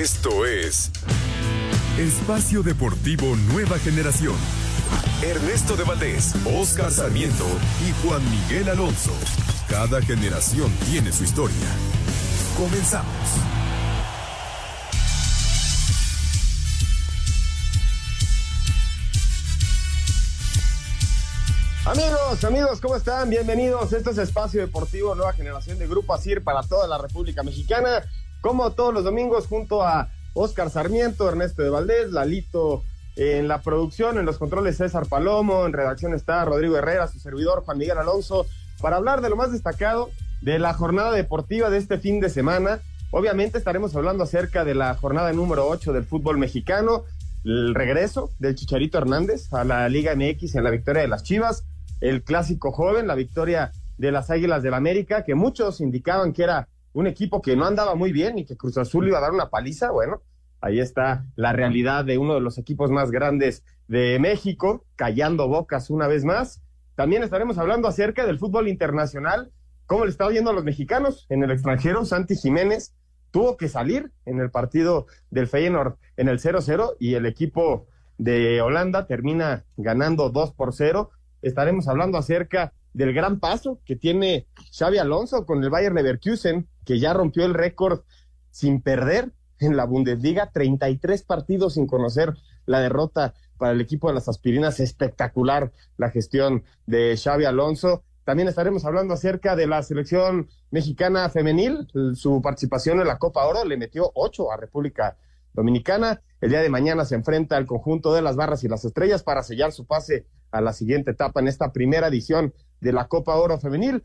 Esto es Espacio Deportivo Nueva Generación. Ernesto de Valdés, Oscar Sarmiento y Juan Miguel Alonso. Cada generación tiene su historia. Comenzamos. Amigos, amigos, ¿cómo están? Bienvenidos. Esto es Espacio Deportivo Nueva Generación de Grupo ASIR para toda la República Mexicana. Como todos los domingos, junto a Oscar Sarmiento, Ernesto de Valdés, Lalito en la producción, en los controles César Palomo, en redacción está Rodrigo Herrera, su servidor Juan Miguel Alonso, para hablar de lo más destacado de la jornada deportiva de este fin de semana. Obviamente estaremos hablando acerca de la jornada número 8 del fútbol mexicano, el regreso del Chicharito Hernández a la Liga MX en la victoria de las Chivas, el clásico joven, la victoria de las Águilas del América, que muchos indicaban que era un equipo que no andaba muy bien y que Cruz Azul iba a dar una paliza. Bueno, ahí está la realidad de uno de los equipos más grandes de México, callando bocas una vez más. También estaremos hablando acerca del fútbol internacional, cómo le está viendo a los mexicanos en el extranjero. Santi Jiménez tuvo que salir en el partido del Feyenoord en el 0-0 y el equipo de Holanda termina ganando 2 por 0 estaremos hablando acerca del gran paso que tiene Xavi Alonso con el Bayern Leverkusen, que ya rompió el récord sin perder en la Bundesliga, 33 partidos sin conocer la derrota para el equipo de las aspirinas, espectacular la gestión de Xavi Alonso. También estaremos hablando acerca de la selección mexicana femenil, su participación en la Copa Oro le metió ocho a República Dominicana. El día de mañana se enfrenta al conjunto de las barras y las estrellas para sellar su pase a la siguiente etapa en esta primera edición de la Copa Oro Femenil.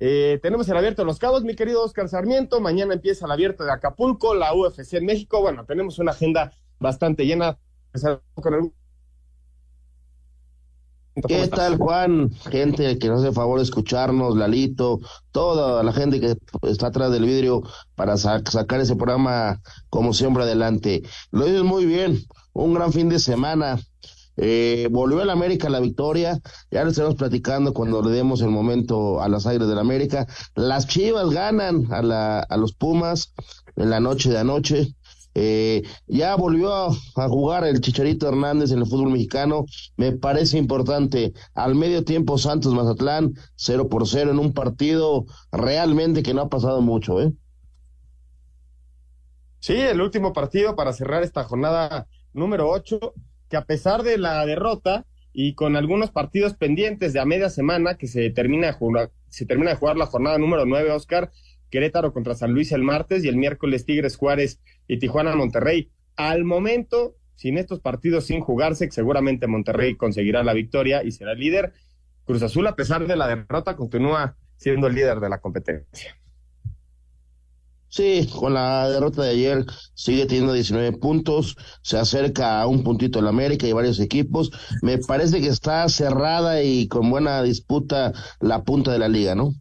Eh, tenemos el abierto de los cabos, mi querido Oscar Sarmiento. Mañana empieza el abierto de Acapulco, la UFC en México. Bueno, tenemos una agenda bastante llena. ¿Qué tal, Juan? Gente que nos hace favor de escucharnos, Lalito, toda la gente que está atrás del vidrio para sacar ese programa como siempre adelante. Lo dices muy bien, un gran fin de semana. Eh, volvió el América la victoria, ya lo estaremos platicando cuando le demos el momento a las aires del América. Las Chivas ganan a, la, a los Pumas en la noche de anoche. Eh, ya volvió a, jugar el Chicharito Hernández en el fútbol mexicano. Me parece importante. Al medio tiempo Santos Mazatlán, 0 por 0 en un partido realmente que no ha pasado mucho, ¿eh? Sí, el último partido para cerrar esta jornada número 8 que a pesar de la derrota y con algunos partidos pendientes de a media semana que se termina de jugar, se termina de jugar la jornada número 9, Oscar, Querétaro contra San Luis el martes y el miércoles Tigres Juárez y Tijuana Monterrey. Al momento, sin estos partidos sin jugarse, seguramente Monterrey conseguirá la victoria y será el líder. Cruz Azul, a pesar de la derrota, continúa siendo el líder de la competencia. Sí, con la derrota de ayer sigue teniendo 19 puntos, se acerca a un puntito el América y varios equipos. Me parece que está cerrada y con buena disputa la punta de la liga, ¿no?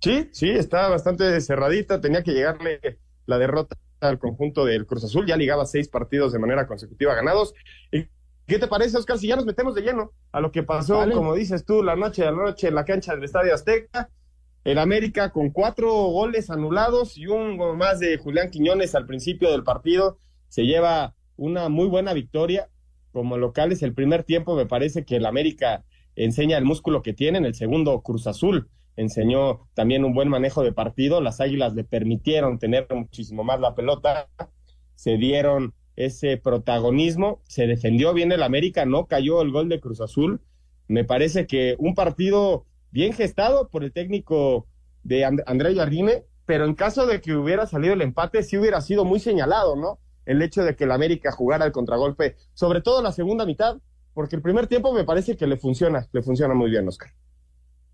Sí, sí, está bastante cerradita. Tenía que llegarle la derrota al conjunto del Cruz Azul. Ya ligaba seis partidos de manera consecutiva ganados. ¿Y qué te parece, Oscar? Si ya nos metemos de lleno a lo que pasó, como dices tú, la noche de la noche en la cancha del Estadio Azteca el América con cuatro goles anulados y un más de Julián Quiñones al principio del partido se lleva una muy buena victoria como locales. El primer tiempo me parece que el América enseña el músculo que tiene, en el segundo Cruz Azul enseñó también un buen manejo de partido, las Águilas le permitieron tener muchísimo más la pelota, se dieron ese protagonismo, se defendió bien el América, no cayó el gol de Cruz Azul. Me parece que un partido bien gestado por el técnico de André Jardine, pero en caso de que hubiera salido el empate, sí hubiera sido muy señalado, ¿no? El hecho de que el América jugara el contragolpe, sobre todo la segunda mitad, porque el primer tiempo me parece que le funciona, le funciona muy bien, Oscar.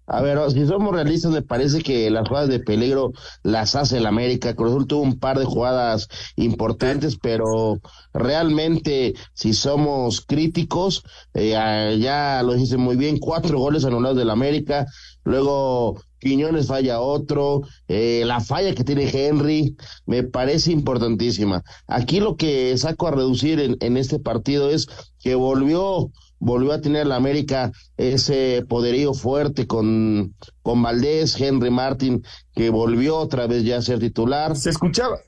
A ver, si somos realistas, me parece que las jugadas de peligro las hace el América. Cruz Azul tuvo un par de jugadas importantes, pero realmente, si somos críticos, eh, ya lo dice muy bien, cuatro goles anulados del América. Luego Quiñones falla otro, eh, la falla que tiene Henry me parece importantísima. Aquí lo que saco a reducir en, en este partido es que volvió volvió a tener la América ese poderío fuerte con, con Valdés, Henry Martin, que volvió otra vez ya a ser titular. Se escuchaba.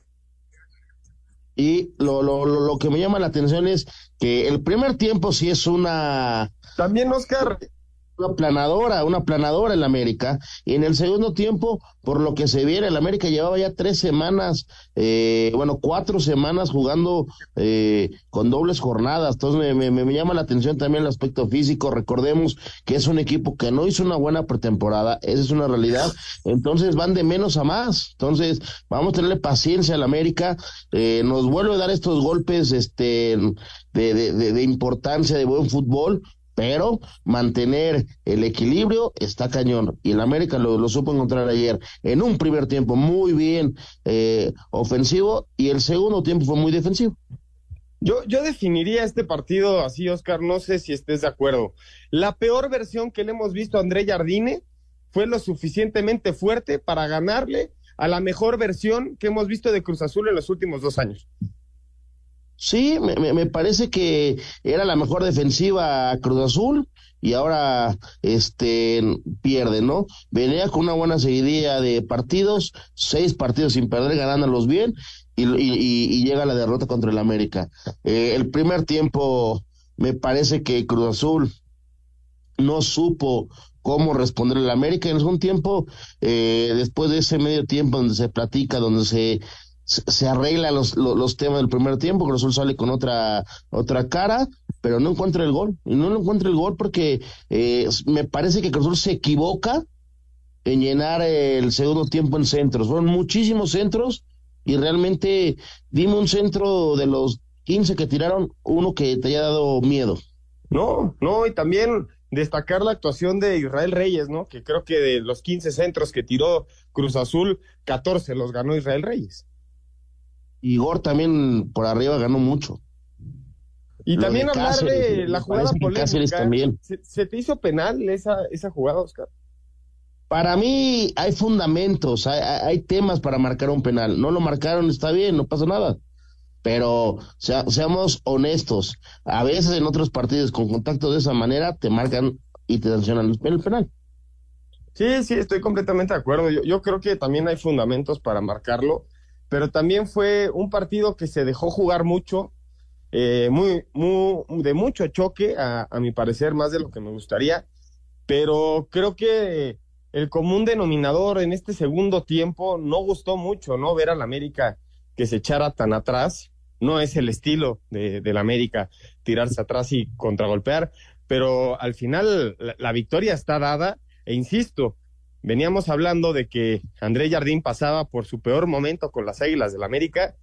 Y lo, lo, lo, que me llama la atención es que el primer tiempo sí es una... También, Oscar, una planadora, una planadora en la América. Y en el segundo tiempo, por lo que se viene, el América llevaba ya tres semanas, eh, bueno, cuatro semanas jugando eh, con dobles jornadas. Entonces me, me, llama la atención también el aspecto físico. Recordemos que es un equipo que no hizo una buena pretemporada, esa es una realidad. Entonces van de menos a más. Entonces vamos a tenerle paciencia al América. Eh, nos vuelve a dar estos golpes este, de, de, de importancia, de buen fútbol pero mantener el equilibrio está cañón. Y el América lo, supo encontrar ayer en un primer tiempo muy bien eh, ofensivo y el segundo tiempo fue muy defensivo. Yo, yo definiría este partido así, Oscar, no sé si estés de acuerdo. La peor versión que le hemos visto a André Jardine fue lo suficientemente fuerte para ganarle a la mejor versión que hemos visto de Cruz Azul en los últimos dos años. Sí, me, me, parece que era la mejor defensiva Cruz Azul y ahora este pierde, ¿no? Venía con una buena seguidilla de partidos, seis partidos sin perder, ganándolos bien y, y, llega la derrota contra el América. Eh, el primer tiempo me parece que Cruz Azul no supo cómo responder al América. En algún tiempo, eh, después de ese medio tiempo donde se platica, donde se se arregla los, los, temas del primer tiempo, Cruz Azul sale con otra, otra cara, pero no encuentra el gol. No encuentra el gol porque eh, me parece que Cruz Azul se equivoca en llenar el segundo tiempo en centros. Fueron muchísimos centros y realmente dime un centro de los 15 que tiraron, uno que te haya dado miedo. No, no, y también destacar la actuación de Israel Reyes, ¿no? Que creo que de los 15 centros que tiró Cruz Azul, 14 los ganó Israel Reyes. Igor también por arriba ganó mucho. Y también hablar de la jugada polémica. También. ¿Se, te hizo penal esa, esa jugada, Oscar? Para mí hay fundamentos, hay, temas para marcar un penal. No lo marcaron, está bien, no pasa nada. Pero seamos honestos, a veces en otros partidos con contacto de esa manera te marcan y te sancionan el penal. Sí, sí, estoy completamente de acuerdo. Yo, yo creo que también hay fundamentos para marcarlo pero también fue un partido que se dejó jugar mucho, eh, muy, muy, de mucho choque, a, mi parecer, más de lo que me gustaría, pero creo que el común denominador en este segundo tiempo no gustó mucho, ¿no? Ver al América que se echara tan atrás, no es el estilo de, del América tirarse atrás y contragolpear, pero al final la victoria está dada, e insisto, Veníamos hablando de que André Jardín pasaba por su peor momento con las Águilas del América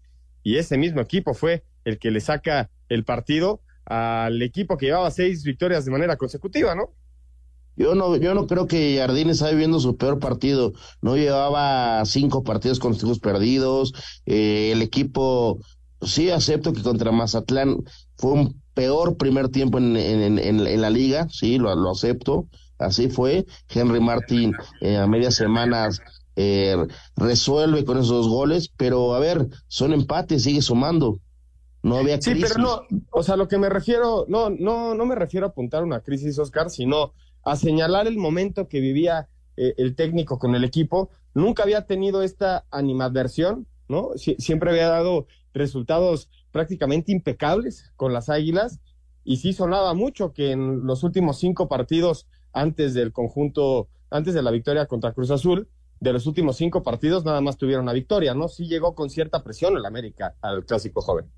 y ese mismo equipo fue el que le saca el partido al equipo que llevaba seis victorias de manera consecutiva, ¿no? Yo no, yo no creo que Jardín está viviendo su peor partido. No llevaba cinco partidos consecutivos perdidos. Eh, el equipo, sí acepto que contra Mazatlán fue un peor primer tiempo en, en, en, la liga, sí, lo, lo acepto Así fue. Henry Martin eh, a medias semanas eh, resuelve con esos dos goles, pero a ver, son empates, sigue sumando. No había crisis. Sí, pero no, o sea, lo que me refiero, no, no, no me refiero a apuntar una crisis, Oscar, sino a señalar el momento que vivía eh, el técnico con el equipo. Nunca había tenido esta animadversión, ¿no? siempre había dado resultados prácticamente impecables con las Águilas y sí sonaba mucho que en los últimos cinco partidos antes del conjunto, antes de la victoria contra Cruz Azul, de los últimos cinco partidos nada más tuvieron una victoria, ¿no? Sí llegó con cierta presión el América al clásico joven.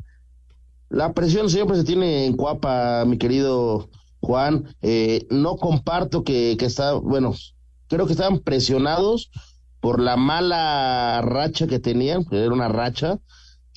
La presión siempre se tiene en Cuapa, mi querido Juan. Eh, no comparto que, que está, bueno, creo que estaban presionados por la mala racha que tenían, era una racha,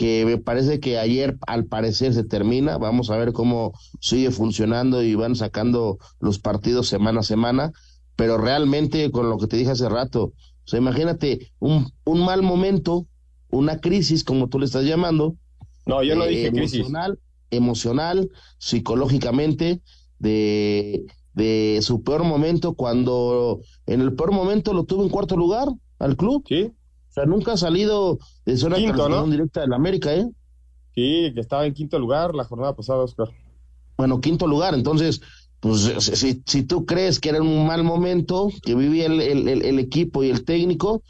que me parece que ayer al parecer se termina. Vamos a ver cómo sigue funcionando y van sacando los partidos semana a semana. Pero realmente, con lo que te dije hace rato, o sea, imagínate un, un mal momento, una crisis, como tú le estás llamando. No, yo no dije eh, crisis. Emocional, emocional, psicológicamente, de, de su peor momento, cuando en el peor momento lo tuvo en cuarto lugar al club. Sí. O sea, nunca ha salido de zona quinto, ¿no? directa la América, ¿eh? Sí, que estaba en quinto lugar la jornada pasada, Oscar. Bueno, quinto lugar, entonces, pues si, si tú crees que era un mal momento, que vivía el, el, el, equipo y el técnico,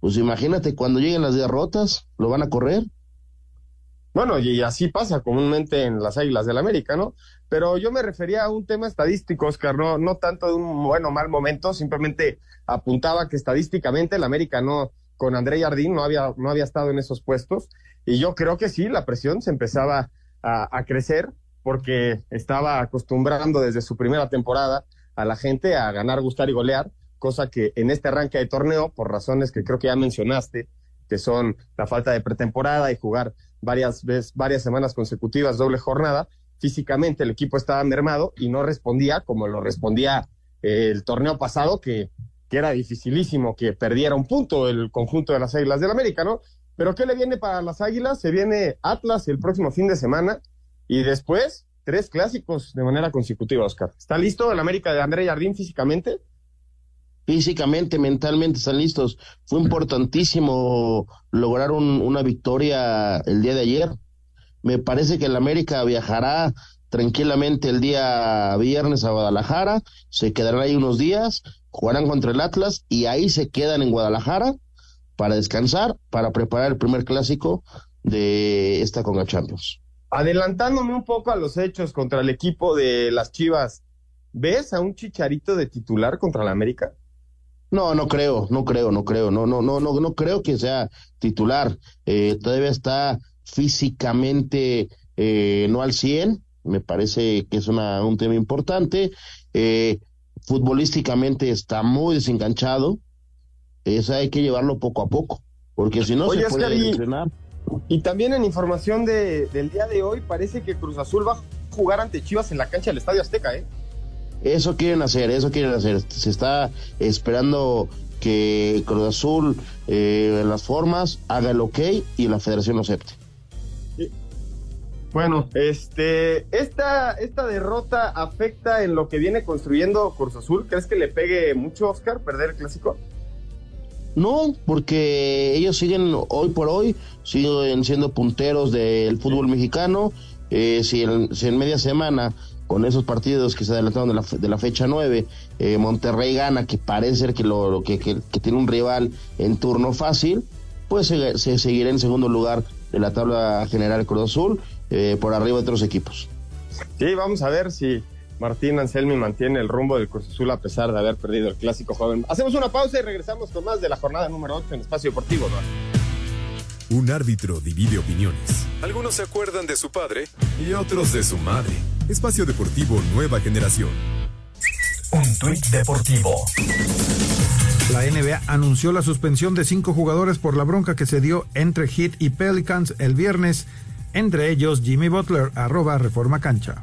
pues imagínate cuando lleguen las derrotas, lo van a correr. Bueno, y así pasa comúnmente en las Águilas del América, ¿no? Pero yo me refería a un tema estadístico, Oscar, no, no tanto de un bueno mal momento, simplemente apuntaba que estadísticamente el América no, con André Jardín no había, no había estado en esos puestos, y yo creo que sí, la presión se empezaba a, a crecer porque estaba acostumbrando desde su primera temporada a la gente a ganar, gustar y golear, cosa que en este arranque de torneo, por razones que creo que ya mencionaste, que son la falta de pretemporada y jugar varias veces, varias semanas consecutivas, doble jornada, físicamente el equipo estaba mermado y no respondía como lo respondía eh, el torneo pasado, que, que era dificilísimo que perdiera un punto el conjunto de las Águilas del América, ¿no? Pero ¿qué le viene para las Águilas? Se viene Atlas el próximo fin de semana y después tres clásicos de manera consecutiva, Oscar. ¿Está listo el América de André Jardín físicamente? físicamente, mentalmente están listos. Fue importantísimo lograr una victoria el día de ayer. Me parece que el América viajará tranquilamente el día viernes a Guadalajara, se quedarán ahí unos días, jugarán contra el Atlas y ahí se quedan en Guadalajara para descansar, para preparar el primer clásico de esta Conga Champions. Adelantándome un poco a los hechos contra el equipo de las Chivas, ¿ves a un chicharito de titular contra el América? No, no creo, no creo, no creo, no, no, no, no, no creo que sea titular. Eh, todavía está físicamente eh, no al 100, me parece que es una, un tema importante. Eh, futbolísticamente está muy desenganchado. Eso hay que llevarlo poco a poco, porque si no se puede entrenar. Y también en información de, del día de hoy, parece que Cruz Azul va a jugar ante Chivas en la cancha del Estadio Azteca, ¿eh? Eso quieren hacer, eso quieren hacer. Se está esperando que Cruz Azul eh, en las formas haga el ok y la federación lo acepte. Bueno, este, esta, esta derrota afecta en lo que viene construyendo Cruz Azul. ¿Crees que le pegue mucho, Oscar, perder el clásico? No, porque ellos siguen hoy por hoy, siguen siendo punteros del fútbol mexicano. Eh, si, si en media semana con esos partidos que se adelantaron de la, de la fecha 9, eh, Monterrey gana, que parece ser que, lo, que, que, tiene un rival en turno fácil, pues se, seguirá en segundo lugar de la tabla general Cruz Azul, eh, por arriba de otros equipos. Sí, vamos a ver si Martín Anselmi mantiene el rumbo del Cruz Azul a pesar de haber perdido el clásico joven. Hacemos una pausa y regresamos con más de la jornada número 8 en Espacio Deportivo. Un árbitro divide opiniones. Algunos se acuerdan de su padre y otros de su madre. Espacio Deportivo Nueva Generación. Un tuit deportivo. La NBA anunció la suspensión de cinco jugadores por la bronca que se dio entre Heat y Pelicans el viernes, entre ellos Jimmy Butler, arroba Reforma Cancha.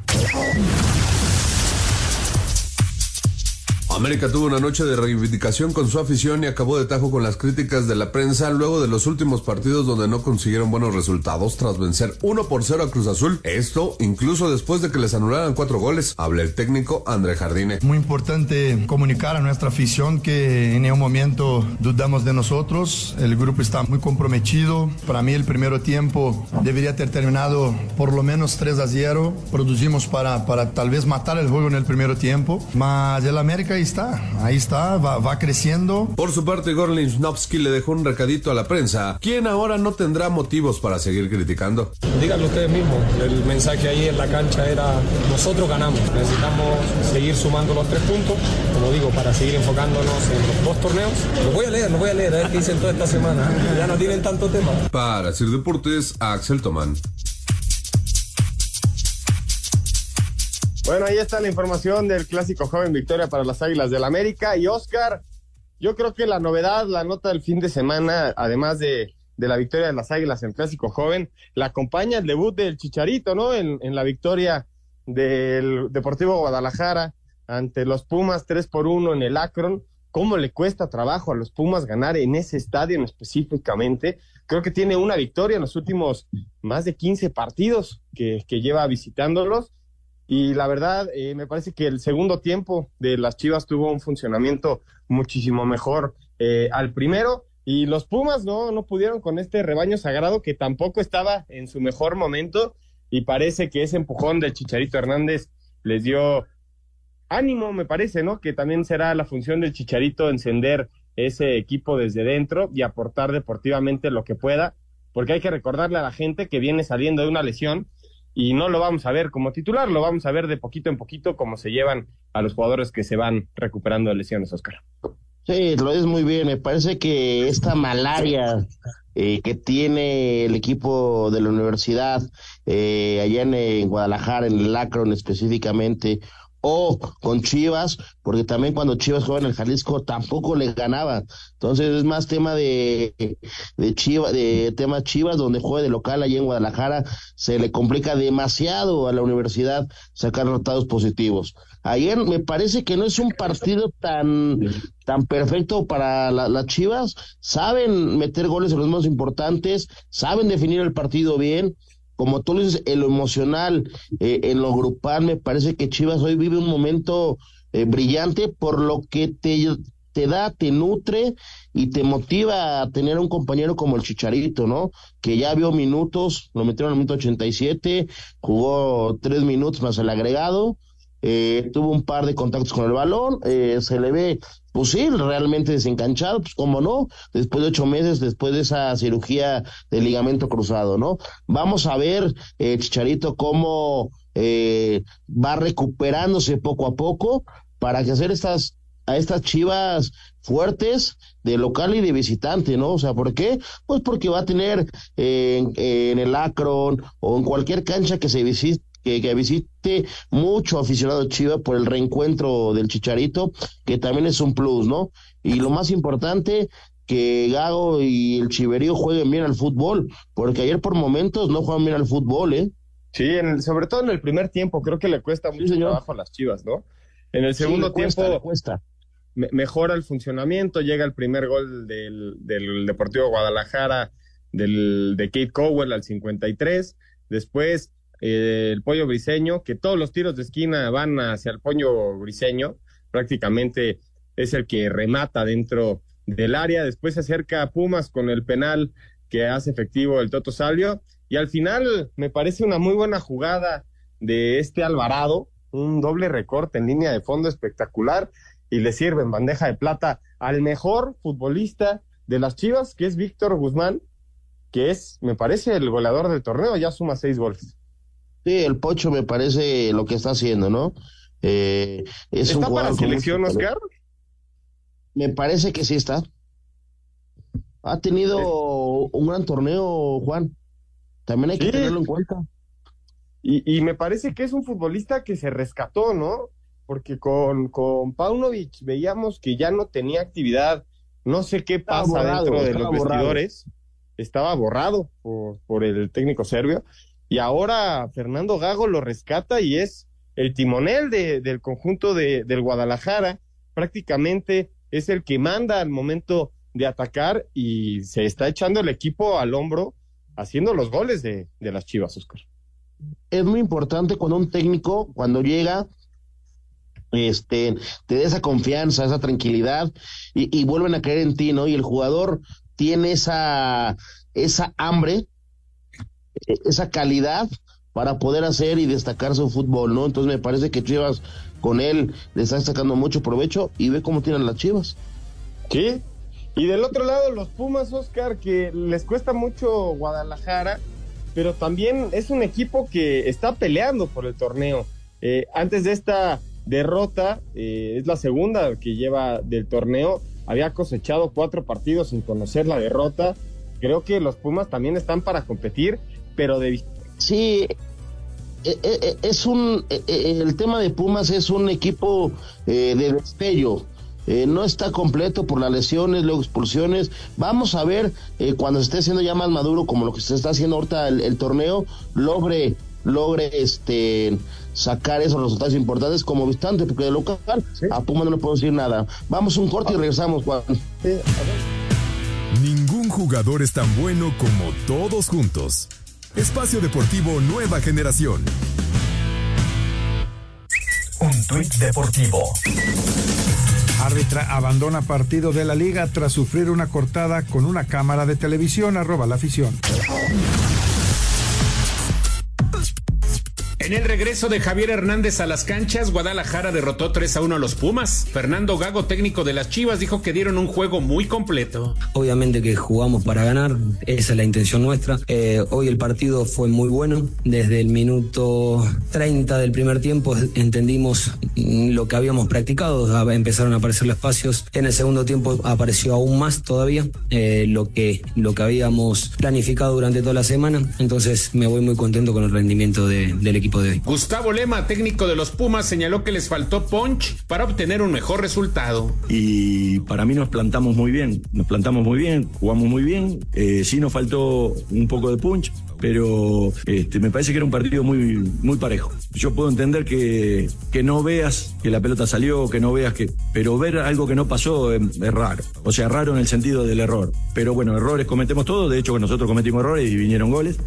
América tuvo una noche de reivindicación con su afición y acabó de tajo con las críticas de la prensa luego de los últimos partidos donde no consiguieron buenos resultados tras vencer 1 por 0 a Cruz Azul. Esto incluso después de que les anularan cuatro goles. Habla el técnico André Jardine. Muy importante comunicar a nuestra afición que en ningún momento dudamos de nosotros. El grupo está muy comprometido. Para mí el primer tiempo debería ter terminado por lo menos 3 a 0. Producimos para, para tal vez matar el juego en el primer tiempo. Mas el América está, ahí está, va, creciendo. Por su parte, Gorlin Snopsky le dejó un recadito a la prensa, quien ahora no tendrá motivos para seguir criticando. Díganlo ustedes mismos, el mensaje ahí en la cancha era, nosotros ganamos, necesitamos seguir sumando los tres puntos, como digo, para seguir enfocándonos en los dos torneos. Lo voy a leer, lo voy a leer, a ver qué dicen toda esta semana, ya no tienen tanto tema. Para Sir Deportes, Axel Tomán. Bueno, ahí está la información del clásico joven victoria para las Águilas del América. Y Oscar, yo creo que la novedad, la nota del fin de semana, además de, la victoria de las Águilas en clásico joven, la acompaña el debut del Chicharito, ¿no? En, en la victoria del Deportivo Guadalajara ante los Pumas 3 por 1 en el Akron. ¿Cómo le cuesta trabajo a los Pumas ganar en ese estadio específicamente? Creo que tiene una victoria en los últimos más de 15 partidos que, que lleva visitándolos y la verdad, eh, me parece que el segundo tiempo de las Chivas tuvo un funcionamiento muchísimo mejor eh, al primero. Y los Pumas no, no pudieron con este rebaño sagrado que tampoco estaba en su mejor momento. Y parece que ese empujón del Chicharito Hernández les dio ánimo, me parece, ¿no? Que también será la función del Chicharito encender ese equipo desde dentro y aportar deportivamente lo que pueda porque hay que recordarle a la gente que viene saliendo de una lesión y no lo vamos a ver como titular, lo vamos a ver de poquito en poquito como se llevan a los jugadores que se van recuperando de lesiones, Oscar. Sí, lo es muy bien. Me parece que esta malaria eh, que tiene el equipo de la universidad eh, allá en, Guadalajara, en el Akron específicamente, o con Chivas, porque también cuando Chivas juega en el Jalisco tampoco le ganaba. Entonces es más tema de, de Chivas, de Chivas, donde juega de local allá en Guadalajara, se le complica demasiado a la universidad sacar resultados positivos. Ayer me parece que no es un partido tan, tan perfecto para las Chivas. Saben meter goles en los más importantes, saben definir el partido bien. Como tú dices, en lo emocional, eh, en lo grupal, me parece que Chivas hoy vive un momento eh, brillante por lo que te, te da, te nutre y te motiva a tener un compañero como el Chicharito, ¿no? Que ya vio minutos, lo metieron en el minuto 87, jugó tres minutos más el agregado eh, tuvo un par de contactos con el balón, eh, se le ve, pues sí, realmente desencanchado, pues como no, después de ocho meses, después de esa cirugía de ligamento cruzado, ¿no? Vamos a ver, eh, Chicharito, cómo eh, va recuperándose poco a poco para que hacer estas a estas chivas fuertes de local y de visitante, ¿no? O sea, ¿por qué? Pues porque va a tener en, en el Akron o en cualquier cancha que se visite que, visite mucho aficionado Chiva por el reencuentro del Chicharito, que también es un plus, ¿no? Y lo más importante, que Gago y el Chiverío jueguen bien al fútbol, porque ayer por momentos no juegan bien al fútbol, ¿eh? Sí, en sobre todo en el primer tiempo, creo que le cuesta mucho trabajo a las Chivas, ¿no? En el segundo tiempo cuesta. mejora el funcionamiento, llega el primer gol del, del Deportivo Guadalajara del, de Kate Cowell al 53, después eh, el pollo briseño, que todos los tiros de esquina van hacia el pollo briseño, prácticamente es el que remata dentro del área, después se acerca a Pumas con el penal que hace efectivo el Toto Salvio, y al final me parece una muy buena jugada de este Alvarado, un doble recorte en línea de fondo espectacular, y le sirve en bandeja de plata al mejor futbolista de las Chivas, que es Víctor Guzmán, que es, me parece, el goleador del torneo, ya suma seis goles. Sí, el Pocho me parece lo que está haciendo, ¿no? Eh, es ¿Está un para selección, Oscar? Me parece que sí está. Ha tenido un gran torneo, Juan. También hay que tenerlo en cuenta. Y, y, me parece que es un futbolista que se rescató, ¿no? Porque con, con Paunovic veíamos que ya no tenía actividad. No sé qué pasa dentro de los vestidores. Estaba borrado por, por el técnico serbio y ahora Fernando Gago lo rescata y es el timonel de, del conjunto de, del Guadalajara, prácticamente es el que manda al momento de atacar y se está echando el equipo al hombro haciendo los goles de, las Chivas, Oscar. Es muy importante cuando un técnico, cuando llega, este, te da esa confianza, esa tranquilidad y, y, vuelven a creer en ti, ¿no? Y el jugador tiene esa, esa hambre esa calidad para poder hacer y destacar su fútbol, ¿no? Entonces me parece que Chivas con él le está sacando mucho provecho y ve cómo tienen las Chivas. Sí. Y del otro lado los Pumas, Oscar, que les cuesta mucho Guadalajara, pero también es un equipo que está peleando por el torneo. Eh, antes de esta derrota, eh, es la segunda que lleva del torneo, había cosechado cuatro partidos sin conocer la derrota. Creo que los Pumas también están para competir pero de... Sí, e, e, e, es un el tema de Pumas es un equipo eh, de destello eh, no está completo por las lesiones luego expulsiones. Vamos a ver eh, cuando se esté haciendo ya más maduro como lo que se está haciendo ahorita el, torneo logre logre este sacar esos resultados importantes como visitante porque de local a Pumas no le puedo decir nada. Vamos un corte y regresamos Juan. Ningún jugador es tan bueno como todos juntos Espacio Deportivo Nueva Generación. Un tuit deportivo. Árbitra abandona partido de la liga tras sufrir una cortada con una cámara de televisión. Arroba la afición. En el regreso de Javier Hernández a las canchas, Guadalajara derrotó 3 a 1 a los Pumas. Fernando Gago, técnico de las Chivas, dijo que dieron un juego muy completo. Obviamente que jugamos para ganar, esa es la intención nuestra. Eh, hoy el partido fue muy bueno. Desde el minuto 30 del primer tiempo entendimos lo que habíamos practicado, empezaron a aparecer los espacios. En el segundo tiempo apareció aún más todavía eh, lo, que, lo que habíamos planificado durante toda la semana. Entonces me voy muy contento con el rendimiento del equipo de hoy. Gustavo Lema, técnico de los Pumas, señaló que les faltó punch para obtener un mejor resultado. Y para mí nos plantamos muy bien, nos plantamos muy bien, jugamos muy bien. Eh, sí nos faltó un poco de punch, pero este, me parece que era un partido muy, muy parejo. Yo puedo entender que, que no veas que la pelota salió, que no veas que. Pero ver algo que no pasó es, es, raro. O sea, raro en el sentido del error. Pero bueno, errores cometemos todos. De hecho, que nosotros cometimos errores y vinieron goles.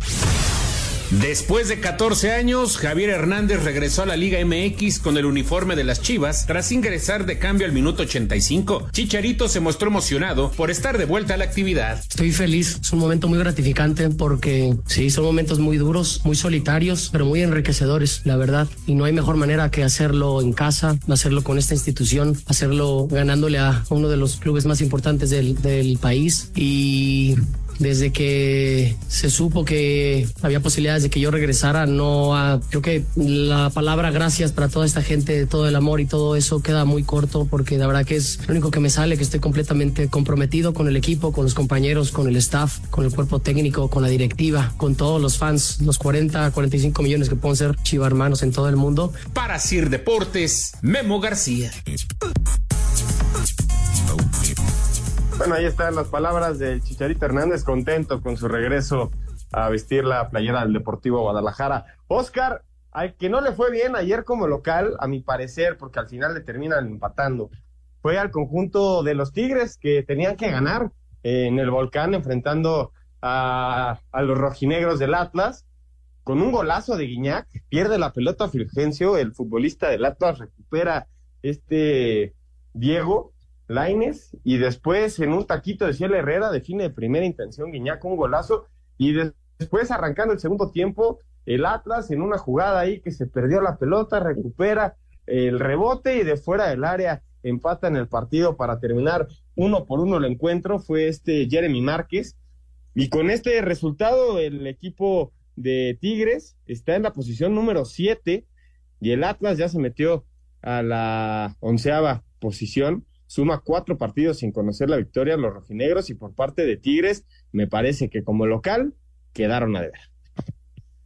Después de 14 años, Javier Hernández regresó a la Liga MX con el uniforme de las Chivas tras ingresar de cambio al minuto 85. Chicharito se mostró emocionado por estar de vuelta a la actividad. Estoy feliz, es un momento muy gratificante porque sí, son momentos muy duros, muy solitarios, pero muy enriquecedores, la verdad. Y no hay mejor manera que hacerlo en casa, hacerlo con esta institución, hacerlo ganándole a uno de los clubes más importantes del, del país. Y desde que se supo que había posibilidades de que yo regresara, no creo que la palabra gracias para toda esta gente, todo el amor y todo eso queda muy corto porque la verdad que es lo único que me sale, que estoy completamente comprometido con el equipo, con los compañeros, con el staff, con el cuerpo técnico, con la directiva, con todos los fans, los 40, 45 millones que pueden ser chivarmanos en todo el mundo. Para Sir Deportes, Memo García. Bueno, ahí están las palabras del Chicharito Hernández, contento con su regreso a vestir la playera del Deportivo Guadalajara. Oscar, al que no le fue bien ayer como local, a mi parecer, porque al final le terminan empatando, fue al conjunto de los Tigres que tenían que ganar en el volcán enfrentando a, a los rojinegros del Atlas. Con un golazo de Guiñac, pierde la pelota Fulgencio, el futbolista del Atlas recupera este Diego Laines y después en un taquito de Cielo Herrera define de primera intención Guiñac un golazo y después arrancando el segundo tiempo el Atlas en una jugada ahí que se perdió la pelota recupera el rebote y de fuera del área empata en el partido para terminar uno por uno el encuentro fue este Jeremy Márquez. Y con este resultado el equipo de Tigres está en la posición número 7 y el Atlas ya se metió a la onceava posición suma cuatro partidos sin conocer la victoria los rojinegros y por parte de Tigres me parece que como local quedaron a deber.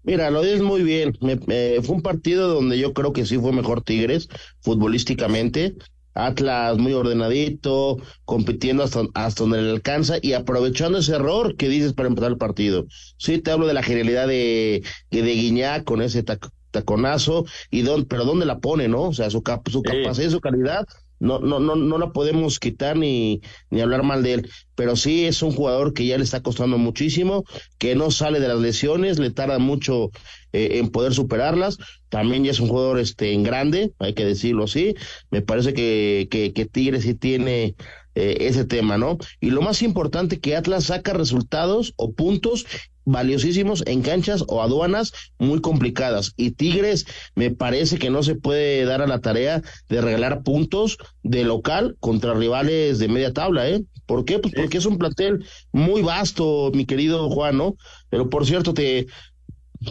Mira, lo dices muy bien. fue un partido donde yo creo que sí fue mejor Tigres futbolísticamente. Atlas muy ordenadito, compitiendo hasta, hasta donde le alcanza y aprovechando ese error que dices para empezar el partido. Sí, te hablo de la genialidad de, de Guiñac con ese taconazo, y don, pero dónde la pone, ¿no? O sea, su, su capacidad y su calidad no, no, no, no la podemos quitar ni, ni hablar mal de él, pero sí es un jugador que ya le está costando muchísimo, que no sale de las lesiones, le tarda mucho eh, en poder superarlas, también ya es un jugador este en grande, hay que decirlo así, me parece que, que, que Tigre sí tiene eh, ese tema, ¿no? Y lo más importante que Atlas saca resultados o puntos valiosísimos en canchas o aduanas muy complicadas. Y Tigres me parece que no se puede dar a la tarea de regalar puntos de local contra rivales de media tabla, ¿eh? ¿Por qué? Pues porque es un plantel muy vasto, mi querido Juan, ¿no? Pero por cierto, te,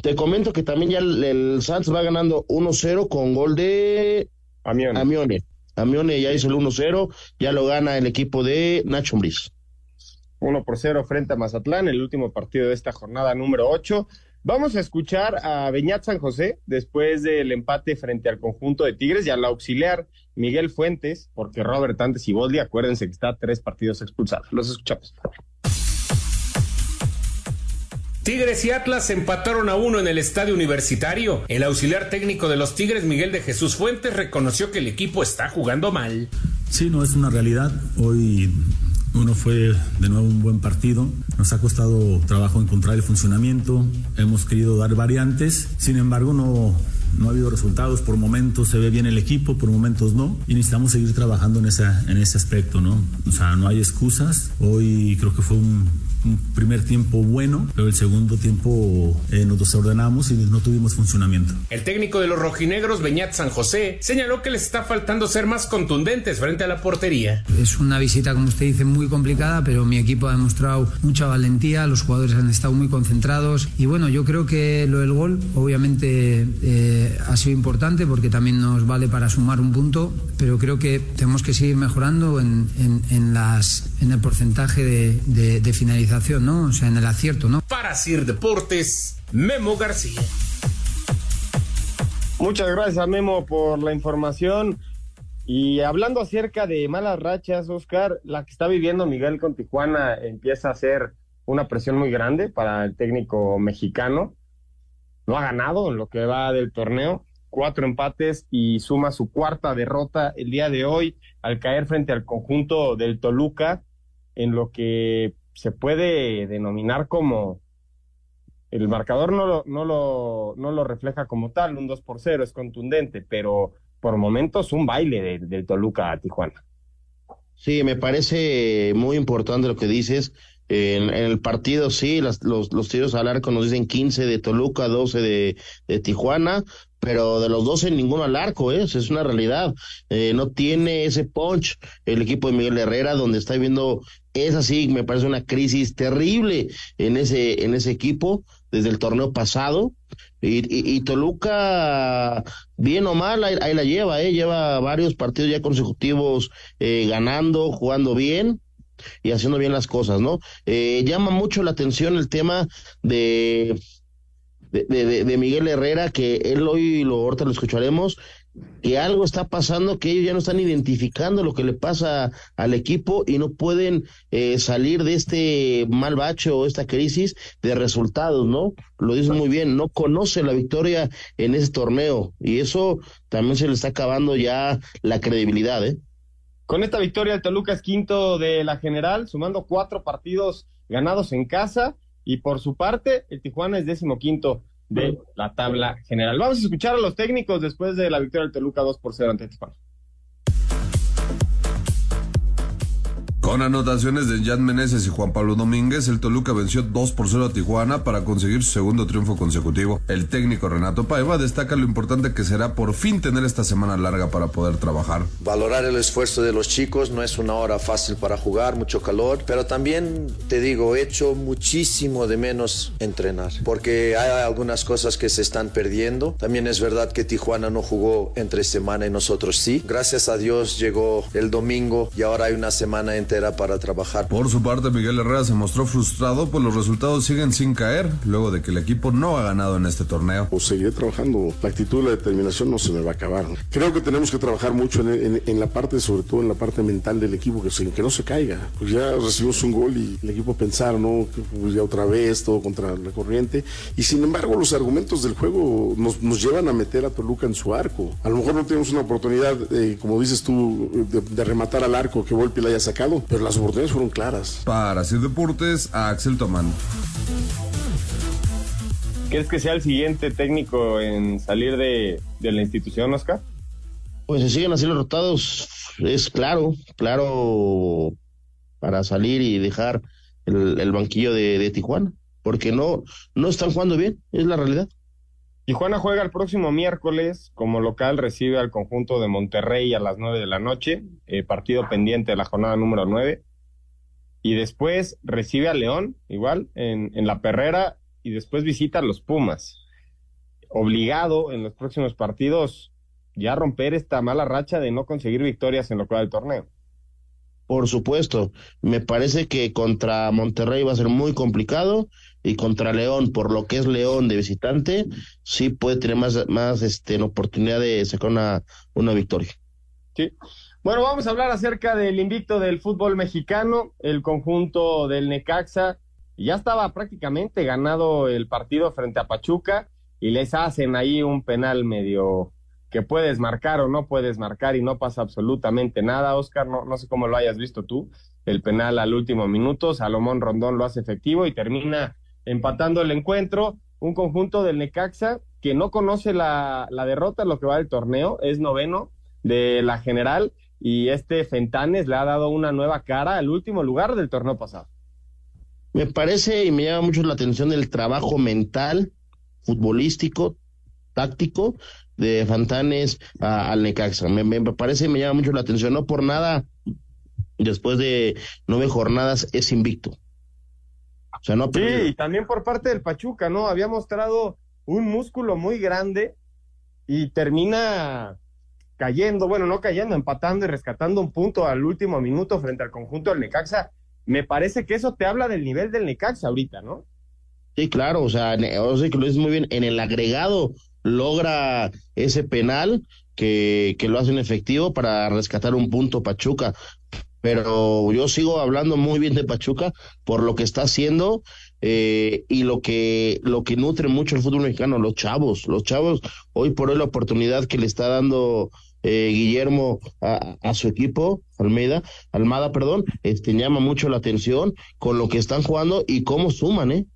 te comento que también ya el, Santos va ganando 1-0 con gol de Amione. Amione. Amione ya hizo el 1-0, ya lo gana el equipo de Nacho Ambriz. 1 por 0 frente a Mazatlán, el último partido de esta jornada número 8. Vamos a escuchar a Beñat San José después del empate frente al conjunto de Tigres y al auxiliar Miguel Fuentes, porque Robert antes y Boldi, acuérdense que está tres partidos expulsados. Los escuchamos. Tigres y Atlas empataron a uno en el estadio universitario. El auxiliar técnico de los Tigres, Miguel de Jesús Fuentes, reconoció que el equipo está jugando mal. Sí, no es una realidad. Hoy uno fue de nuevo un buen partido. Nos ha costado trabajo encontrar el funcionamiento. Hemos querido dar variantes. Sin embargo, no, no ha habido resultados. Por momentos se ve bien el equipo, por momentos no. Y necesitamos seguir trabajando en, en ese aspecto, ¿no? O sea, no hay excusas. Hoy creo que fue un un primer tiempo bueno, pero el segundo tiempo eh, nos desordenamos y no tuvimos funcionamiento. El técnico de los rojinegros, Beñat San José, señaló que les está faltando ser más contundentes frente a la portería. Es una visita, como usted dice, muy complicada, pero mi equipo ha demostrado mucha valentía, los jugadores han estado muy concentrados y bueno, yo creo que lo del gol obviamente eh, ha sido importante porque también nos vale para sumar un punto, pero creo que tenemos que seguir mejorando en, en, las, en el porcentaje de, de, finalización, ¿no? O sea, en el acierto, ¿no? Para Sir Deportes, Memo García. Muchas gracias, Memo, por la información. Y hablando acerca de malas rachas, Oscar, la que está viviendo Miguel con Tijuana empieza a ser una presión muy grande para el técnico mexicano. No ha ganado en lo que va del torneo, cuatro empates y suma su cuarta derrota el día de hoy al caer frente al conjunto del Toluca en lo que se puede denominar como el marcador no lo, no lo, no lo refleja como tal, un 2 por 0 es contundente, pero por momentos un baile del Toluca a Tijuana. Sí, me parece muy importante lo que dices. En, el partido, sí, los, los tiros al arco nos dicen 15 de Toluca, 12 de, de Tijuana, pero de los 12 ninguno al arco, ¿eh? es una realidad. Eh, no tiene ese punch el equipo de Miguel Herrera, donde está viendo, es así, me parece una crisis terrible en ese, en ese equipo desde el torneo pasado. Y, Toluca, bien o mal, ahí, la lleva, ¿eh? lleva varios partidos ya consecutivos eh, ganando, jugando bien y haciendo bien las cosas, ¿no? Eh, llama mucho la atención el tema de, de, de, Miguel Herrera, que él hoy lo ahorita lo escucharemos, que algo está pasando, que ellos ya no están identificando lo que le pasa al equipo y no pueden eh, salir de este mal bache o esta crisis de resultados, ¿no? Lo dice muy bien, no conoce la victoria en ese torneo y eso también se le está acabando ya la credibilidad, ¿eh? Con esta victoria, el Toluca es quinto de la general, sumando cuatro partidos ganados en casa. Y por su parte, el Tijuana es décimo quinto de la tabla general. Vamos a escuchar a los técnicos después de la victoria del Toluca 2 por 0 ante Tijuana. Con anotaciones de Jan Meneses y Juan Pablo Domínguez, el Toluca venció 2 por 0 a Tijuana para conseguir su segundo triunfo consecutivo. El técnico Renato Paiva destaca lo importante que será por fin tener esta semana larga para poder trabajar. Valorar el esfuerzo de los chicos, no es una hora fácil para jugar, mucho calor, pero también te digo, he hecho muchísimo de menos entrenar, porque hay algunas cosas que se están perdiendo. También es verdad que Tijuana no jugó entre semana y nosotros sí. Gracias a Dios llegó el domingo y ahora hay una semana entera para trabajar. Por su parte, Miguel Herrera se mostró frustrado, pues los resultados siguen sin caer, luego de que el equipo no ha ganado en este torneo. Pues seguiré trabajando, la actitud y la determinación no se me va a acabar. Creo que tenemos que trabajar mucho en, la parte, sobre todo en la parte mental del equipo, que, que no se caiga. Pues ya recibimos un gol y el equipo pensar, ¿no? Que pues ya otra vez, todo contra la corriente. Y sin embargo, los argumentos del juego nos, llevan a meter a Toluca en su arco. A lo mejor no tenemos una oportunidad, eh, como dices tú, de, de, rematar al arco que Volpi le haya sacado, pero las oportunidades fueron claras. Para hacer deportes, a Axel Tomán. ¿Crees que sea el siguiente técnico en salir de, la institución, Oscar? Pues se siguen así los rotados, es claro, claro para salir y dejar el, banquillo de, de, Tijuana, porque no, no están jugando bien, es la realidad. Tijuana juega el próximo miércoles como local, recibe al conjunto de Monterrey a las nueve de la noche, eh, partido pendiente de la jornada número nueve. Y después recibe a León, igual, en, en la perrera, y después visita a los Pumas. Obligado en los próximos partidos ya romper esta mala racha de no conseguir victorias en lo que va del torneo. Por supuesto, me parece que contra Monterrey va a ser muy complicado y contra León, por lo que es León de visitante, sí puede tener más, más este, oportunidad de sacar una, una victoria. Sí. Bueno, vamos a hablar acerca del invicto del fútbol mexicano, el conjunto del Necaxa. Ya estaba prácticamente ganado el partido frente a Pachuca y les hacen ahí un penal medio que puedes marcar o no puedes marcar y no pasa absolutamente nada. Oscar, no, no sé cómo lo hayas visto tú, el penal al último minuto, Salomón Rondón lo hace efectivo y termina empatando el encuentro. Un conjunto del Necaxa que no conoce la, la derrota lo que va del torneo, es noveno de la general y este Fentanes le ha dado una nueva cara al último lugar del torneo pasado. Me parece y me llama mucho la atención el trabajo mental, futbolístico, táctico de Fantanes al Necaxa. Me, me, parece me llama mucho la atención. No por nada, después de nueve jornadas es invicto. O sea, no sí, y también por parte del Pachuca, ¿no? Había mostrado un músculo muy grande y termina cayendo, bueno, no cayendo, empatando y rescatando un punto al último minuto frente al conjunto del Necaxa. Me parece que eso te habla del nivel del Necaxa ahorita, ¿no? Sí, claro, o sea, o sea que lo dices muy bien, en el agregado logra ese penal que, que lo hacen efectivo para rescatar un punto Pachuca. Pero yo sigo hablando muy bien de Pachuca por lo que está haciendo eh, y lo que, lo que nutre mucho el fútbol mexicano, los chavos, los chavos, hoy por hoy la oportunidad que le está dando eh, Guillermo a, a, su equipo, Almeida, Almada, perdón, este llama mucho la atención con lo que están jugando y cómo suman, ¿eh?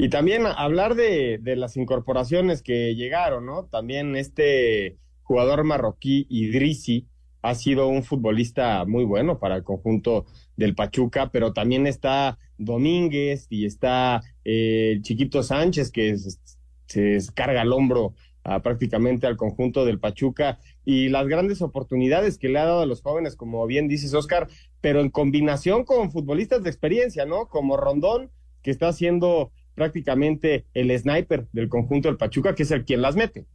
Y también hablar de, las incorporaciones que llegaron, ¿no? También este jugador marroquí, Idrisi, ha sido un futbolista muy bueno para el conjunto del Pachuca, pero también está Domínguez y está eh, el Chiquito Sánchez, que se, carga al hombro prácticamente al conjunto del Pachuca y las grandes oportunidades que le ha dado a los jóvenes, como bien dices, Oscar, pero en combinación con futbolistas de experiencia, ¿no? Como Rondón, que está haciendo prácticamente el sniper del conjunto del Pachuca, que es el quien las mete.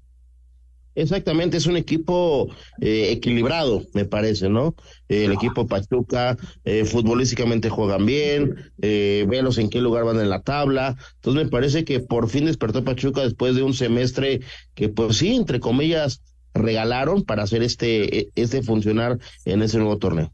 Exactamente, es un equipo eh, equilibrado, me parece, ¿no? el equipo Pachuca, eh, futbolísticamente juegan bien, eh, velos en qué lugar van en la tabla. Entonces me parece que por fin despertó Pachuca después de un semestre que, pues sí, entre comillas, regalaron para hacer este, e, este funcionar en ese nuevo torneo.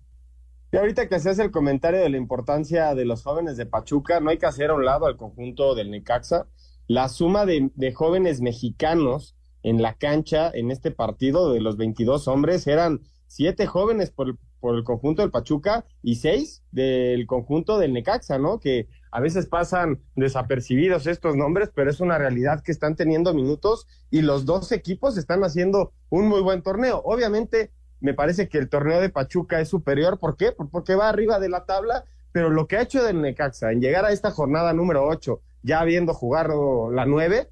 Y ahorita que se hace el comentario de la importancia de los jóvenes de Pachuca, no hay que hacer a un lado al conjunto del Necaxa. La suma de, de jóvenes mexicanos en la cancha en este partido de los 22 hombres eran siete jóvenes por, por el conjunto del Pachuca y seis del conjunto del Necaxa, ¿no? Que a veces pasan desapercibidos estos nombres, pero es una realidad que están teniendo minutos y los dos equipos están haciendo un muy buen torneo. Obviamente me parece que el torneo de Pachuca es superior. ¿Por qué? Porque va arriba de la tabla, pero lo que ha hecho del Necaxa en llegar a esta jornada número 8, ya habiendo jugado la 9,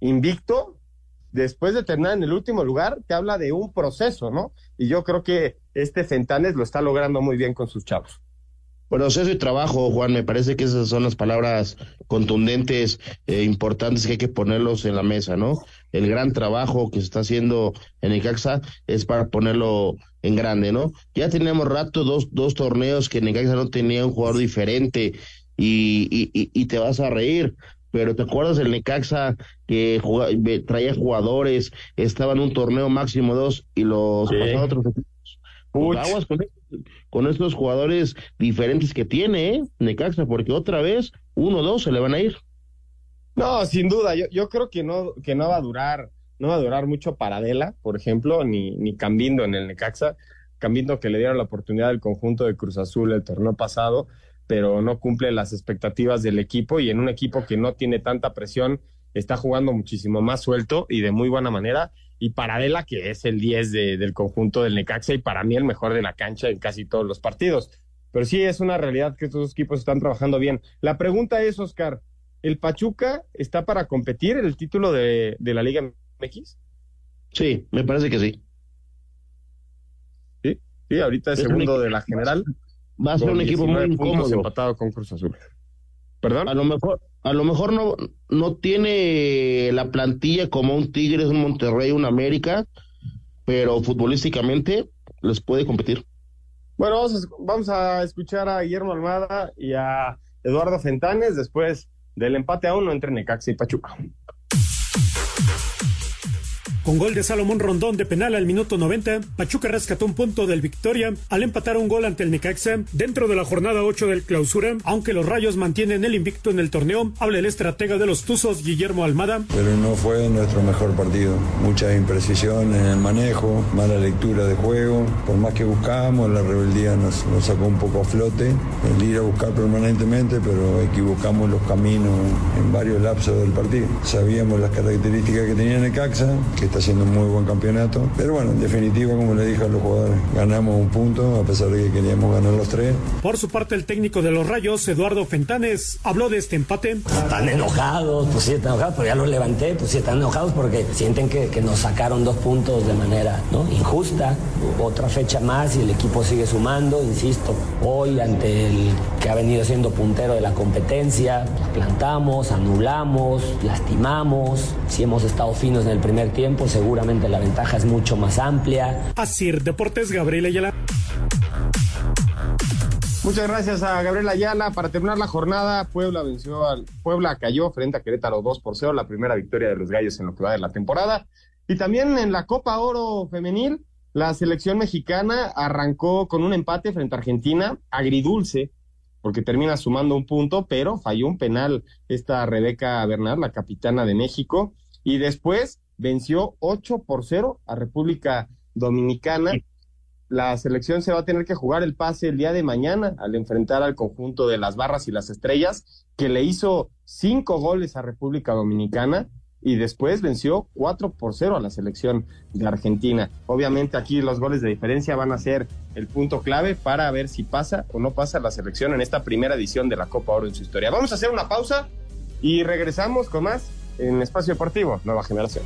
invicto, después de terminar en el último lugar, te habla de un proceso, ¿no? Y yo creo que este Fentanes lo está logrando muy bien con sus chavos. Proceso y trabajo, Juan, me parece que esas son las palabras contundentes, e importantes que hay que ponerlos en la mesa, ¿no? El gran trabajo que se está haciendo en Necaxa es para ponerlo en grande, ¿no? Ya tenemos rato, dos, dos torneos que Necaxa no tenía un jugador diferente y, y, y, te vas a reír, pero ¿te acuerdas del Necaxa que traía jugadores, estaba en un torneo máximo dos y los sí. otros Aguas con, con, estos jugadores diferentes que tiene, ¿eh? Necaxa, porque otra vez uno o dos se le van a ir. No, sin duda, yo, yo creo que no, que no va a durar, no va a durar mucho Paradela, por ejemplo, ni, ni Cambindo en el Necaxa. Cambindo que le dieron la oportunidad al conjunto de Cruz Azul el torneo pasado, pero no cumple las expectativas del equipo y en un equipo que no tiene tanta presión, está jugando muchísimo más suelto y de muy buena manera y Paradela, que es el 10 de, del conjunto del Necaxa y para mí el mejor de la cancha en casi todos los partidos. Pero sí es una realidad que estos dos equipos están trabajando bien. La pregunta es, Oscar, ¿el Pachuca está para competir en el título de, de la Liga MX? Sí, me parece que sí. Sí, sí ahorita es, segundo de la general. Va a ser un equipo muy incómodo. empatado con Cruz Azul. ¿Perdón? A lo mejor, a lo mejor no, no tiene la plantilla como un Tigres, un Monterrey, un América, pero futbolísticamente les puede competir. Bueno, vamos a, vamos a escuchar a Guillermo Almada y a Eduardo Fentanes después del empate a uno entre Necaxa y Pachuca. Con gol de Salomón Rondón de penal al minuto 90, Pachuca rescató un punto del Victoria al empatar un gol ante el Necaxa dentro de la jornada 8 del clausura, aunque los Rayos mantienen el invicto en el torneo, habla el estratega de los Tuzos Guillermo Almada. Pero no fue nuestro mejor partido, mucha imprecisión en el manejo, mala lectura de juego, por más que buscábamos, la rebeldía nos, nos sacó un poco a flote, el ir a buscar permanentemente, pero equivocamos los caminos en varios lapsos del partido. Sabíamos las características que tenía Necaxa, que está haciendo un muy buen campeonato. Pero bueno, en definitiva, como le dije a los jugadores, ganamos un punto a pesar de que queríamos ganar los tres. Por su parte, el técnico de los Rayos, Eduardo Fentanes, habló de este empate. Están enojados, pues sí, están enojados, pero ya los levanté, pues sí, están enojados porque sienten que, que nos sacaron dos puntos de manera ¿no? injusta. Otra fecha más y el equipo sigue sumando, insisto, hoy ante el que ha venido siendo puntero de la competencia, plantamos, anulamos, lastimamos, si hemos estado finos en el primer tiempo, seguramente la ventaja es mucho más amplia. Así, Deportes, Gabriel Ayala. Muchas gracias a Gabriel Ayala. Para terminar la jornada, Puebla venció al Puebla cayó frente a Querétaro 2 por 0, la primera victoria de los Gallos en lo que va de la temporada. Y también en la Copa Oro femenil, la selección mexicana arrancó con un empate frente a Argentina, agridulce, porque termina sumando un punto, pero falló un penal esta Rebeca Bernal, la capitana de México, y después venció 8 por 0 a República Dominicana. La selección se va a tener que jugar el pase el día de mañana al enfrentar al conjunto de las barras y las estrellas, que le hizo cinco goles a República Dominicana y después venció 4 por 0 a la selección de Argentina. Obviamente aquí los goles de diferencia van a ser el punto clave para ver si pasa o no pasa la selección en esta primera edición de la Copa Oro en su historia. Vamos a hacer una pausa y regresamos con más en Espacio Deportivo, Nueva Generación.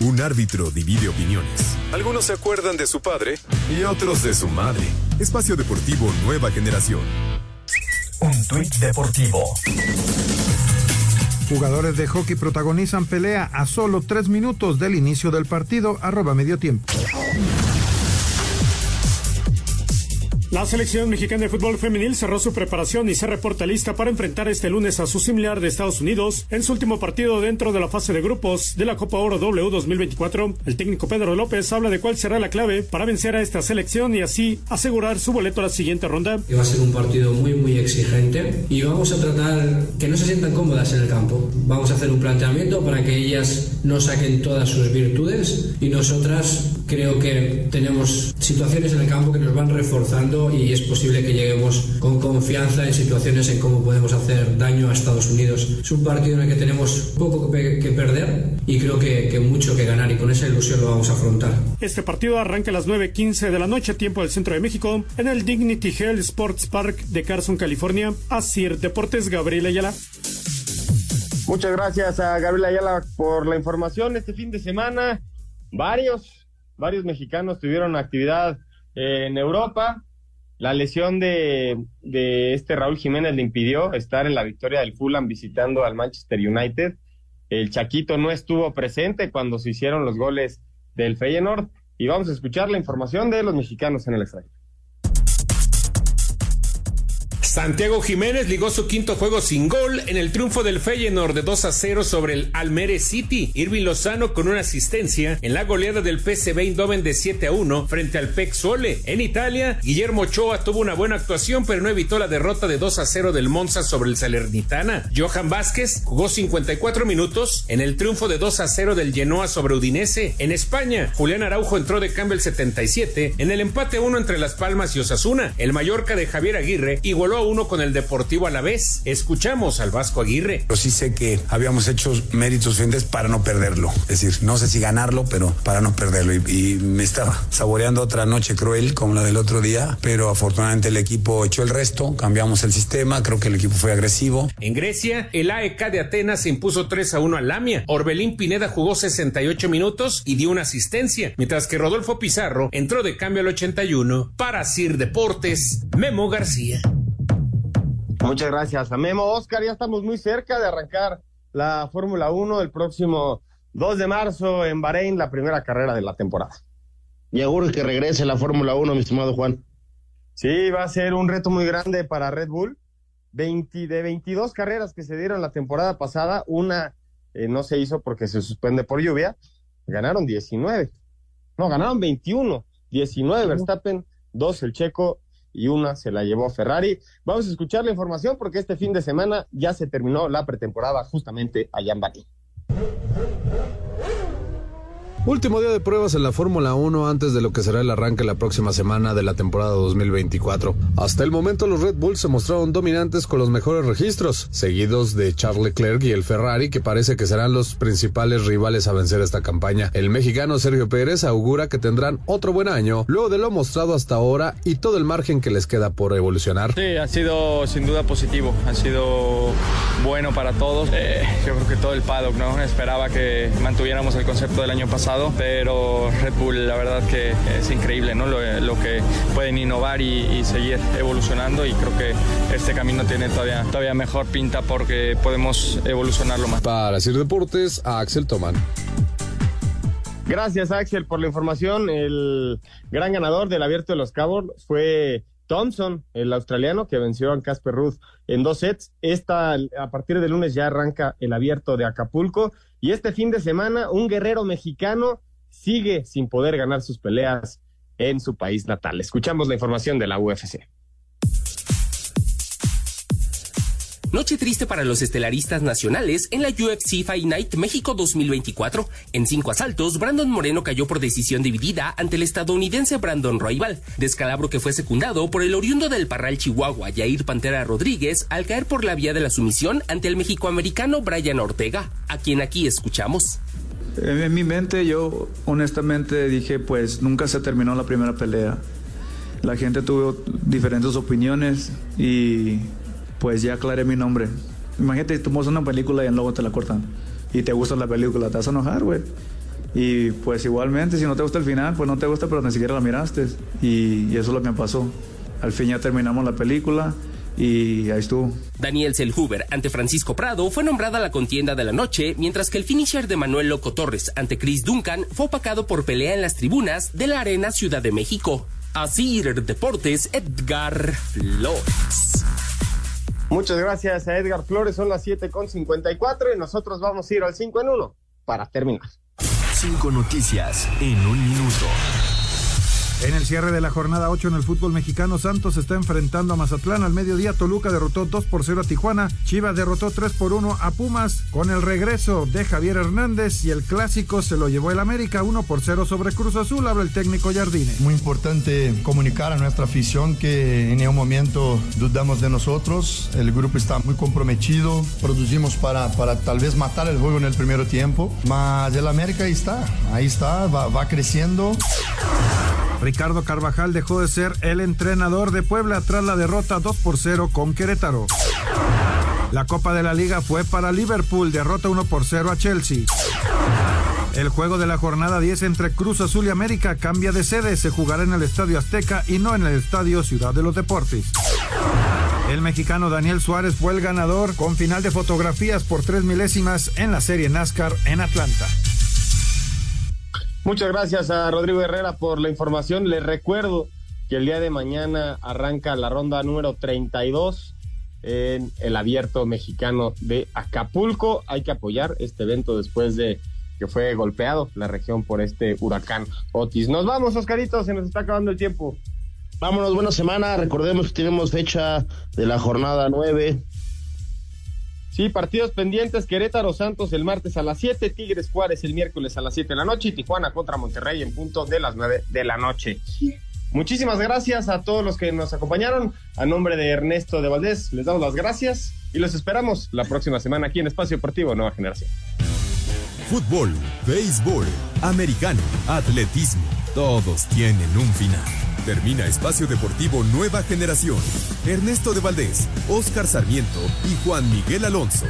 Un árbitro divide opiniones. Algunos se acuerdan de su padre y otros de su madre. Espacio Deportivo Nueva Generación. Un tuit deportivo. Jugadores de hockey protagonizan pelea a solo tres minutos del inicio del partido, arroba medio tiempo. La selección mexicana de fútbol femenil cerró su preparación y se reporta lista para enfrentar este lunes a su similar de Estados Unidos en su último partido dentro de la fase de grupos de la Copa Oro W 2024. El técnico Pedro López habla de cuál será la clave para vencer a esta selección y así asegurar su boleto a la siguiente ronda. Va a ser un partido muy muy exigente y vamos a tratar que no se sientan cómodas en el campo. Vamos a hacer un planteamiento para que ellas no saquen todas sus virtudes y nosotras creo que tenemos situaciones en el campo que nos van reforzando y es posible que lleguemos con confianza en situaciones en cómo podemos hacer daño a Estados Unidos. Es un partido en el que tenemos poco que, que perder y creo que, que, mucho que ganar y con esa ilusión lo vamos a afrontar. Este partido arranca a las 9.15 de la noche, tiempo del centro de México, en el Dignity Health Sports Park de Carson, California. Así Deportes, Gabriel Ayala. Muchas gracias a Gabriel Ayala por la información. Este fin de semana, varios, varios mexicanos tuvieron actividad en Europa. La lesión de, de, este Raúl Jiménez le impidió estar en la victoria del Fulham visitando al Manchester United. El Chaquito no estuvo presente cuando se hicieron los goles del Feyenoord. Y vamos a escuchar la información de los mexicanos en el extranjero. Santiago Jiménez ligó su quinto juego sin gol en el triunfo del Feyenoord de 2 a 0 sobre el Almere City. Irving Lozano con una asistencia en la goleada del PSV Eindhoven de 7 a 1 frente al PEC Sole. En Italia, Guillermo Ochoa tuvo una buena actuación pero no evitó la derrota de 2 a 0 del Monza sobre el Salernitana. Johan Vázquez jugó 54 minutos en el triunfo de 2 a 0 del Genoa sobre Udinese. En España, Julián Araujo entró de cambio el 77 en el empate 1 entre Las Palmas y Osasuna. El Mallorca de Javier Aguirre igualó a uno con el Deportivo a la vez. Escuchamos al Vasco Aguirre. Pero sí sé que habíamos hecho méritos suficientes para no perderlo. Es decir, no sé si ganarlo, pero para no perderlo. Y, y, me estaba saboreando otra noche cruel como la del otro día, pero afortunadamente el equipo echó el resto, cambiamos el sistema, creo que el equipo fue agresivo. En Grecia, el AEK de Atenas se impuso 3 a 1 al Lamia. Orbelín Pineda jugó 68 minutos y dio una asistencia, mientras que Rodolfo Pizarro entró de cambio al 81 para Sir Deportes, Memo García. Muchas gracias a Memo. Oscar, ya estamos muy cerca de arrancar la Fórmula 1 el próximo 2 de marzo en Bahrein, la primera carrera de la temporada. Y auguro que regrese la Fórmula 1, mi estimado Juan. Sí, va a ser un reto muy grande para Red Bull. 20, de 22 carreras que se dieron la temporada pasada, una eh, no se hizo porque se suspende por lluvia. Ganaron 19. No, ganaron 21. 19 Verstappen, 2 el Checo y una se la llevó Ferrari. Vamos a escuchar la información porque este fin de semana ya se terminó la pretemporada justamente allá en Bahrein. Último día de pruebas en la Fórmula 1 antes de lo que será el arranque la próxima semana de la temporada 2024. Hasta el momento los Red Bulls se mostraron dominantes con los mejores registros, seguidos de Charles Leclerc y el Ferrari que parece que serán los principales rivales a vencer esta campaña. El mexicano Sergio Pérez augura que tendrán otro buen año, luego de lo mostrado hasta ahora y todo el margen que les queda por evolucionar. Sí, ha sido sin duda positivo, ha sido bueno para todos. Eh, yo creo que todo el paddock, ¿no? Esperaba que mantuviéramos el concepto del año pasado pero Red Bull la verdad que es increíble ¿no? lo, que pueden innovar y, seguir evolucionando y creo que este camino tiene todavía, todavía mejor pinta porque podemos evolucionarlo más. Para Sir Deportes, a Axel Toman. Gracias Axel por la información. El gran ganador del Abierto de los Cabos fue Thompson, el australiano que venció a Casper Ruth en dos sets. Esta, a partir del lunes ya arranca el abierto de Acapulco y este fin de semana un guerrero mexicano sigue sin poder ganar sus peleas en su país natal. Escuchamos la información de la UFC. Noche triste para los estelaristas nacionales en la UFC Fight Night México 2024. En cinco asaltos, Brandon Moreno cayó por decisión dividida ante el estadounidense Brandon Roybal, descalabro que fue secundado por el oriundo del Parral Chihuahua, Jair Pantera Rodríguez, al caer por la vía de la sumisión ante el mexicoamericano Brian Ortega, a quien aquí escuchamos. En mi mente yo honestamente dije, pues nunca se terminó la primera pelea. La gente tuvo diferentes opiniones y pues ya aclaré mi nombre. Imagínate, tú una película y luego te la cortan. Y te gusta la película, te vas a enojar, güey. Y pues igualmente, si no te gusta el final, pues no te gusta, pero ni siquiera la miraste. Y, eso es lo que me pasó. Al fin ya terminamos la película y ahí estuvo. Daniel Selhuber ante Francisco Prado fue nombrada la contienda de la noche, mientras que el finisher de Manuel Loco Torres ante Chris Duncan fue opacado por pelea en las tribunas de la Arena Ciudad de México. Así Deportes, Edgar Flores. Muchas gracias a Edgar Flores, son las 7 con 54 y nosotros vamos a ir al 5 en 1 para terminar. Cinco noticias en un minuto. En el cierre de la jornada 8 en el fútbol mexicano, Santos está enfrentando a Mazatlán. Al mediodía, Toluca derrotó 2 por 0 a Tijuana. Chivas derrotó 3 por 1 a Pumas. Con el regreso de Javier Hernández y el clásico se lo llevó el América 1 por 0 sobre Cruz Azul. Habla el técnico Jardine. Muy importante comunicar a nuestra afición que en ningún momento dudamos de nosotros. El grupo está muy comprometido. Producimos para, para tal vez matar el juego en el primer tiempo. Mas el América ahí está. Ahí está, va, va creciendo. Ricardo Carvajal dejó de ser el entrenador de Puebla tras la derrota 2 por 0 con Querétaro. La Copa de la Liga fue para Liverpool, derrota 1 por 0 a Chelsea. El juego de la jornada 10 entre Cruz Azul y América cambia de sede, se jugará en el Estadio Azteca y no en el Estadio Ciudad de los Deportes. El mexicano Daniel Suárez fue el ganador con final de fotografías por tres milésimas en la serie NASCAR en Atlanta. Muchas gracias a Rodrigo Herrera por la información. Les recuerdo que el día de mañana arranca la ronda número 32 en el abierto mexicano de Acapulco. Hay que apoyar este evento después de que fue golpeado la región por este huracán Otis. Nos vamos, Oscarito, se nos está acabando el tiempo. Vámonos, buena semana. Recordemos que tenemos fecha de la jornada 9 Sí, partidos pendientes, Querétaro Santos el martes a las 7, Tigres Juárez el miércoles a las 7 de la noche y Tijuana contra Monterrey en punto de las 9 de la noche. Muchísimas gracias a todos los que nos acompañaron. A nombre de Ernesto de Valdés, les damos las gracias y los esperamos la próxima semana aquí en Espacio Deportivo Nueva Generación. Fútbol, béisbol, americano, atletismo, todos tienen un final. Termina Espacio Deportivo Nueva Generación. Ernesto de Valdés, Oscar Sarmiento y Juan Miguel Alonso.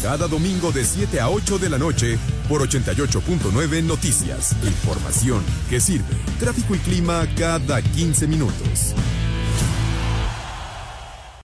Cada domingo de 7 a 8 de la noche por 88.9 Noticias. Información que sirve. Tráfico y clima cada 15 minutos.